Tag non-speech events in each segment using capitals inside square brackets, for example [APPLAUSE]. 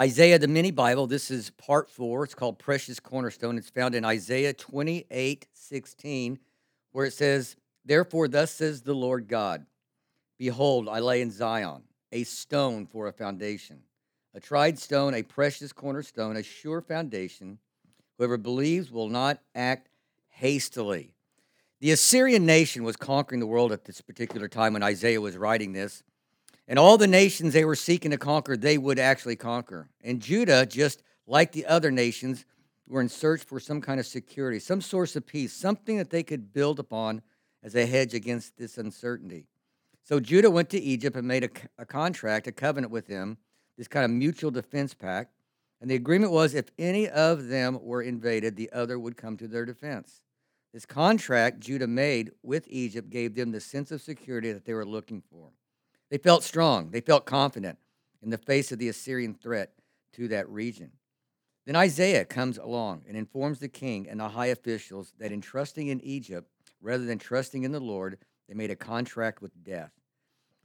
Isaiah, the mini Bible, this is part four. It's called Precious Cornerstone. It's found in Isaiah 28 16, where it says, Therefore, thus says the Lord God Behold, I lay in Zion a stone for a foundation, a tried stone, a precious cornerstone, a sure foundation. Whoever believes will not act hastily. The Assyrian nation was conquering the world at this particular time when Isaiah was writing this. And all the nations they were seeking to conquer, they would actually conquer. And Judah, just like the other nations, were in search for some kind of security, some source of peace, something that they could build upon as a hedge against this uncertainty. So Judah went to Egypt and made a, a contract, a covenant with them, this kind of mutual defense pact. And the agreement was if any of them were invaded, the other would come to their defense. This contract Judah made with Egypt gave them the sense of security that they were looking for. They felt strong, they felt confident in the face of the Assyrian threat to that region. Then Isaiah comes along and informs the king and the high officials that in trusting in Egypt rather than trusting in the Lord, they made a contract with death.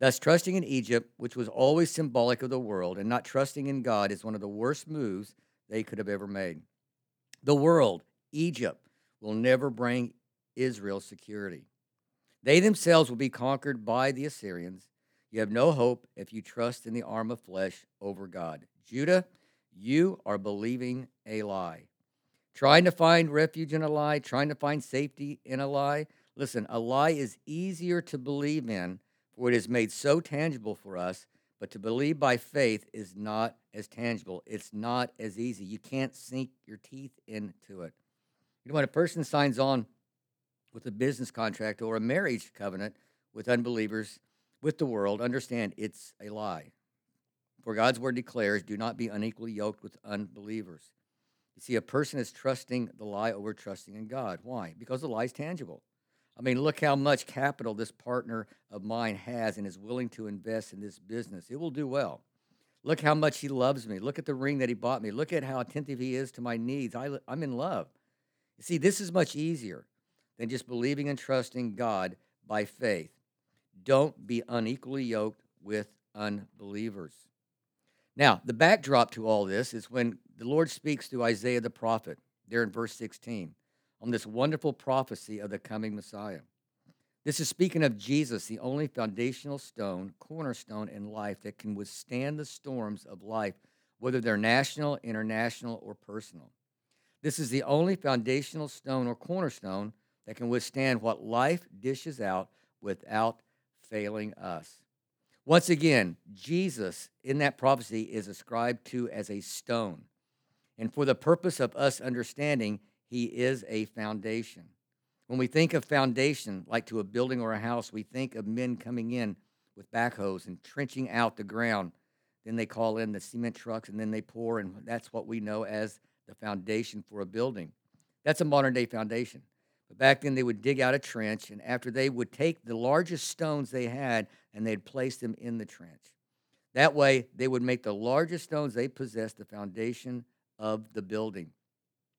Thus, trusting in Egypt, which was always symbolic of the world, and not trusting in God is one of the worst moves they could have ever made. The world, Egypt, will never bring Israel security. They themselves will be conquered by the Assyrians, you have no hope if you trust in the arm of flesh over God. Judah, you are believing a lie. Trying to find refuge in a lie, trying to find safety in a lie. Listen, a lie is easier to believe in, for it is made so tangible for us, but to believe by faith is not as tangible. It's not as easy. You can't sink your teeth into it. You know, when a person signs on with a business contract or a marriage covenant with unbelievers, with the world, understand it's a lie. For God's word declares, do not be unequally yoked with unbelievers. You see, a person is trusting the lie over trusting in God. Why? Because the lie is tangible. I mean, look how much capital this partner of mine has and is willing to invest in this business. It will do well. Look how much he loves me. Look at the ring that he bought me. Look at how attentive he is to my needs. I, I'm in love. You see, this is much easier than just believing and trusting God by faith. Don't be unequally yoked with unbelievers. Now, the backdrop to all this is when the Lord speaks to Isaiah the prophet, there in verse 16, on this wonderful prophecy of the coming Messiah. This is speaking of Jesus, the only foundational stone, cornerstone in life that can withstand the storms of life, whether they're national, international, or personal. This is the only foundational stone or cornerstone that can withstand what life dishes out without failing us. Once again, Jesus in that prophecy is ascribed to as a stone. And for the purpose of us understanding, he is a foundation. When we think of foundation, like to a building or a house, we think of men coming in with backhoes and trenching out the ground. Then they call in the cement trucks and then they pour, and that's what we know as the foundation for a building. That's a modern day foundation. But back then, they would dig out a trench, and after they would take the largest stones they had and they'd place them in the trench. That way, they would make the largest stones they possessed the foundation of the building.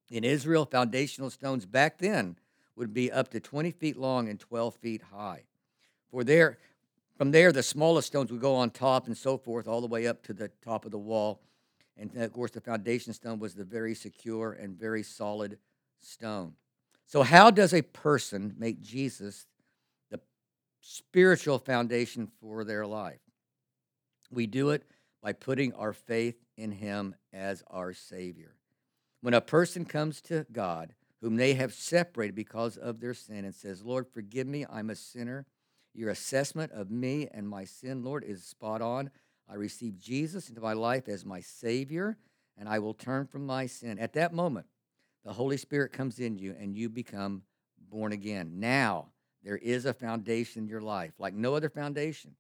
In Israel, foundational stones back then would be up to 20 feet long and 12 feet high. For there, from there, the smallest stones would go on top and so forth, all the way up to the top of the wall. And of course, the foundation stone was the very secure and very solid stone. So, how does a person make Jesus the spiritual foundation for their life? We do it by putting our faith in Him as our Savior. When a person comes to God, whom they have separated because of their sin, and says, Lord, forgive me, I'm a sinner. Your assessment of me and my sin, Lord, is spot on. I receive Jesus into my life as my Savior, and I will turn from my sin. At that moment, the Holy Spirit comes in you and you become born again. Now, there is a foundation in your life, like no other foundation.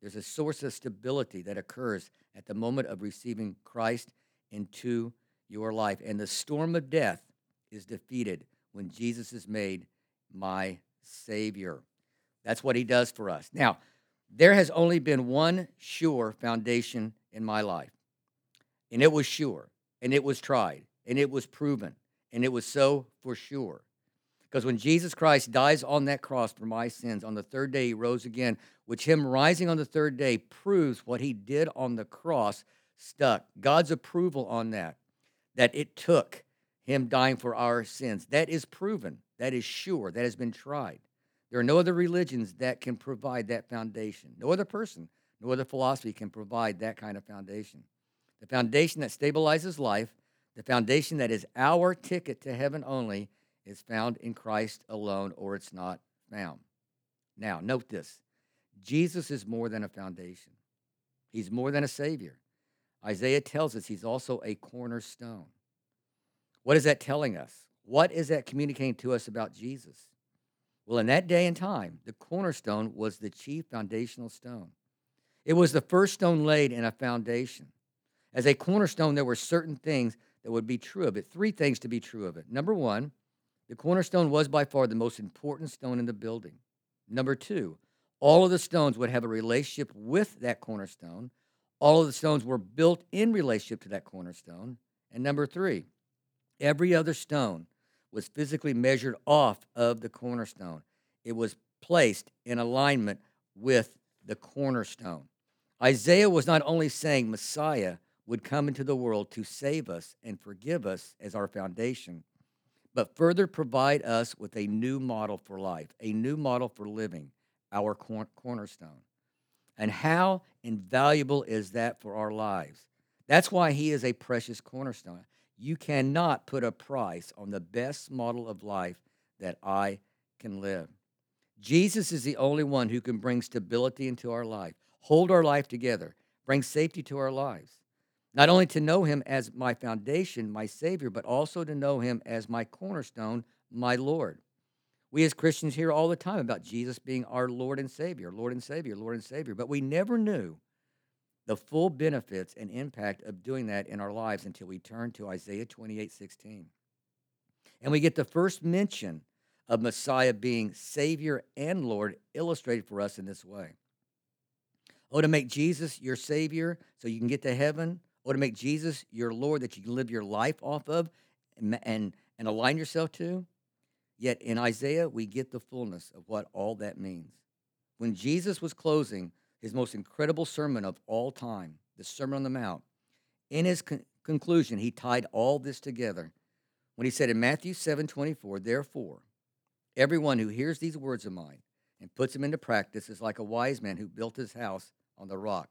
There's a source of stability that occurs at the moment of receiving Christ into your life. And the storm of death is defeated when Jesus is made my Savior. That's what he does for us. Now, there has only been one sure foundation in my life, and it was sure, and it was tried, and it was proven, and it was so for sure. Because when Jesus Christ dies on that cross for my sins, on the third day he rose again, which him rising on the third day proves what he did on the cross stuck. God's approval on that, that it took him dying for our sins. That is proven. That is sure. That has been tried. There are no other religions that can provide that foundation. No other person, no other philosophy can provide that kind of foundation. The foundation that stabilizes life, the foundation that is our ticket to heaven only, is found in Christ alone, or it's not found. Now, note this Jesus is more than a foundation, He's more than a Savior. Isaiah tells us He's also a cornerstone. What is that telling us? What is that communicating to us about Jesus? Well, in that day and time, the cornerstone was the chief foundational stone. It was the first stone laid in a foundation. As a cornerstone, there were certain things that would be true of it. Three things to be true of it. Number one, the cornerstone was by far the most important stone in the building. Number two, all of the stones would have a relationship with that cornerstone. All of the stones were built in relationship to that cornerstone. And number three, every other stone was physically measured off of the cornerstone. It was placed in alignment with the cornerstone. Isaiah was not only saying Messiah would come into the world to save us and forgive us as our foundation, but further provide us with a new model for life, a new model for living, our cor- cornerstone. And how invaluable is that for our lives? That's why he is a precious cornerstone. You cannot put a price on the best model of life that I can live. Jesus is the only one who can bring stability into our life, hold our life together, bring safety to our lives. Not only to know him as my foundation, my Savior, but also to know him as my cornerstone, my Lord. We as Christians hear all the time about Jesus being our Lord and Savior, Lord and Savior, Lord and Savior, but we never knew the full benefits and impact of doing that in our lives until we turn to Isaiah 28 16. And we get the first mention of Messiah being Savior and Lord illustrated for us in this way. Oh, to make Jesus your Savior so you can get to heaven, or to make Jesus your Lord that you can live your life off of and, and, and align yourself to. Yet in Isaiah, we get the fullness of what all that means. When Jesus was closing his most incredible sermon of all time, the Sermon on the Mount, in his con- conclusion, he tied all this together when he said in Matthew 7 24, Therefore, everyone who hears these words of mine and puts them into practice is like a wise man who built his house on the rock.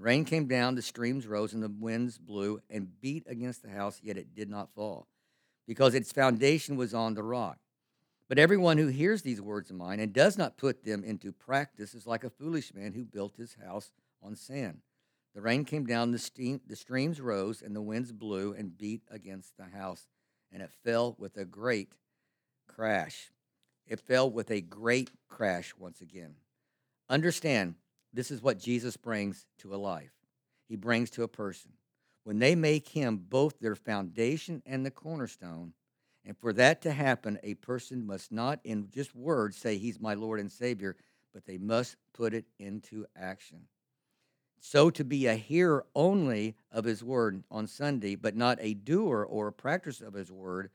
The rain came down, the streams rose, and the winds blew and beat against the house, yet it did not fall, because its foundation was on the rock. But everyone who hears these words of mine and does not put them into practice is like a foolish man who built his house on sand. The rain came down, the, steam, the streams rose, and the winds blew and beat against the house, and it fell with a great crash. It fell with a great crash once again. Understand, this is what Jesus brings to a life, He brings to a person. When they make Him both their foundation and the cornerstone, and for that to happen, a person must not, in just words, say, He's my Lord and Savior, but they must put it into action. So to be a hearer only of His word on Sunday, but not a doer or a practicer of His word,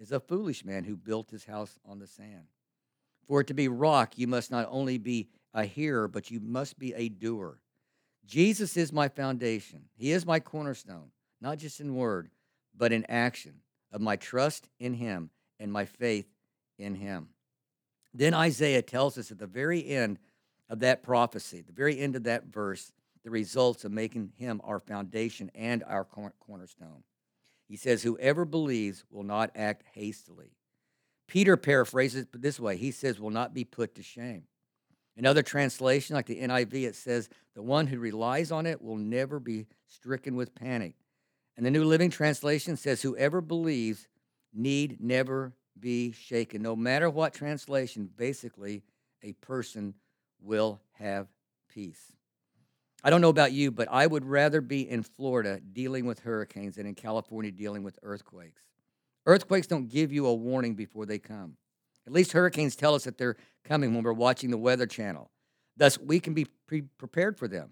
is a foolish man who built his house on the sand. For it to be rock, you must not only be a hearer, but you must be a doer. Jesus is my foundation. He is my cornerstone, not just in word, but in action of my trust in him and my faith in him. Then Isaiah tells us at the very end of that prophecy, the very end of that verse, the results of making him our foundation and our cornerstone. He says, Whoever believes will not act hastily. Peter paraphrases it this way He says, Will not be put to shame. In other translation, like the NIV, it says, The one who relies on it will never be stricken with panic. And the New Living Translation says, Whoever believes need never be shaken. No matter what translation, basically, a person will have peace. I don't know about you, but I would rather be in Florida dealing with hurricanes than in California dealing with earthquakes. Earthquakes don't give you a warning before they come. At least hurricanes tell us that they're coming when we're watching the Weather Channel. Thus, we can be pre- prepared for them.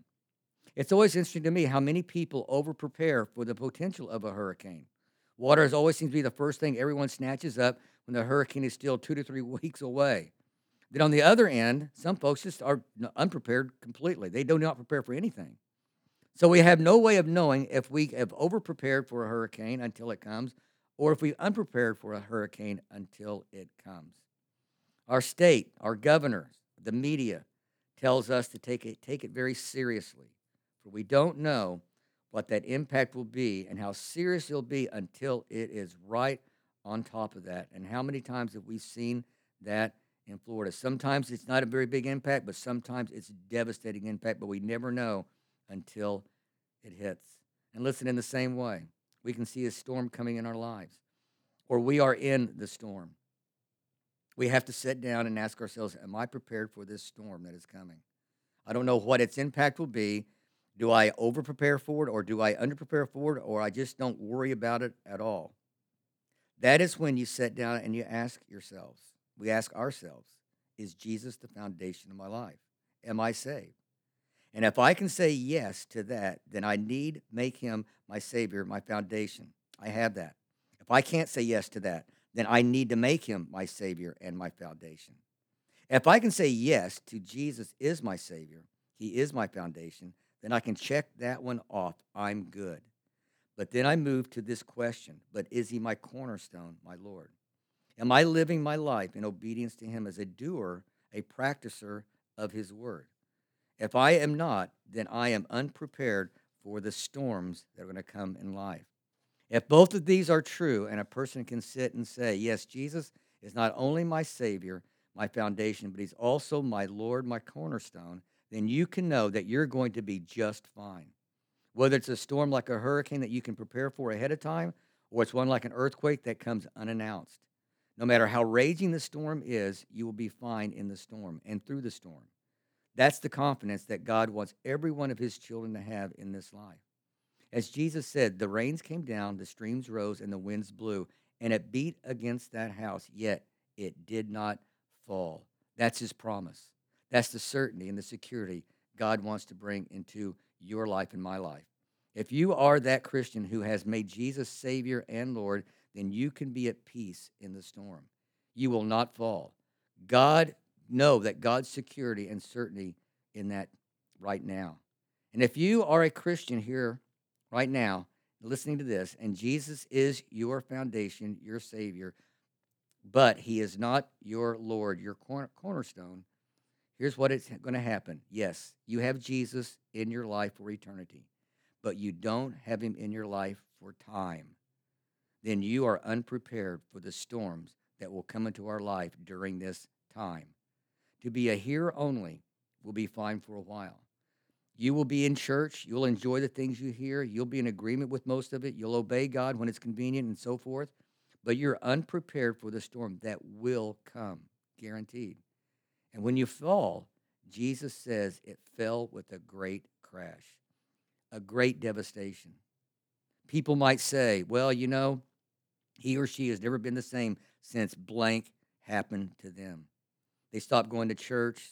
It's always interesting to me how many people over prepare for the potential of a hurricane. Water is always seems to be the first thing everyone snatches up when the hurricane is still two to three [LAUGHS] weeks away. Then on the other end, some folks just are unprepared completely. They do not prepare for anything. So we have no way of knowing if we have overprepared for a hurricane until it comes, or if we're unprepared for a hurricane until it comes. Our state, our governors, the media tells us to take it, take it very seriously, for we don't know what that impact will be and how serious it'll be until it is right on top of that. And how many times have we seen that in Florida? Sometimes it's not a very big impact, but sometimes it's a devastating impact, but we never know until it hits. And listen, in the same way, we can see a storm coming in our lives, or we are in the storm. We have to sit down and ask ourselves, Am I prepared for this storm that is coming? I don't know what its impact will be. Do I over prepare for it, or do I under prepare for it, or I just don't worry about it at all? That is when you sit down and you ask yourselves, we ask ourselves, Is Jesus the foundation of my life? Am I saved? And if I can say yes to that, then I need make him my savior, my foundation. I have that. If I can't say yes to that, then I need to make him my savior and my foundation. If I can say yes to Jesus is my savior, he is my foundation, then I can check that one off. I'm good. But then I move to this question, but is he my cornerstone, my Lord? Am I living my life in obedience to him as a doer, a practicer of his word? If I am not, then I am unprepared for the storms that are going to come in life. If both of these are true, and a person can sit and say, Yes, Jesus is not only my Savior, my foundation, but He's also my Lord, my cornerstone, then you can know that you're going to be just fine. Whether it's a storm like a hurricane that you can prepare for ahead of time, or it's one like an earthquake that comes unannounced. No matter how raging the storm is, you will be fine in the storm and through the storm. That's the confidence that God wants every one of his children to have in this life. As Jesus said, the rains came down, the streams rose, and the winds blew, and it beat against that house, yet it did not fall. That's his promise. That's the certainty and the security God wants to bring into your life and my life. If you are that Christian who has made Jesus Savior and Lord, then you can be at peace in the storm. You will not fall. God know that God's security and certainty in that right now. And if you are a Christian here right now, listening to this, and Jesus is your foundation, your Savior, but He is not your Lord, your cornerstone, here's what is going to happen. Yes, you have Jesus in your life for eternity, but you don't have Him in your life for time. Then you are unprepared for the storms that will come into our life during this time. To be a hearer only will be fine for a while. You will be in church. You'll enjoy the things you hear. You'll be in agreement with most of it. You'll obey God when it's convenient and so forth. But you're unprepared for the storm that will come, guaranteed. And when you fall, Jesus says it fell with a great crash, a great devastation. People might say, well, you know, he or she has never been the same since blank happened to them. They stopped going to church.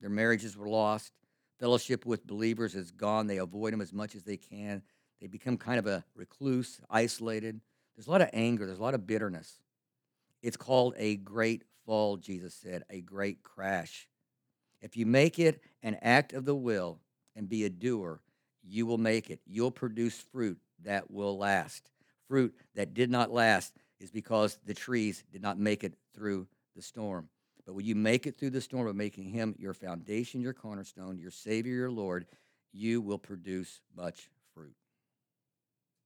Their marriages were lost. Fellowship with believers is gone. They avoid them as much as they can. They become kind of a recluse, isolated. There's a lot of anger, there's a lot of bitterness. It's called a great fall, Jesus said, a great crash. If you make it an act of the will and be a doer, you will make it. You'll produce fruit that will last. Fruit that did not last is because the trees did not make it through the storm. But when you make it through the storm of making him your foundation, your cornerstone, your Savior, your Lord, you will produce much.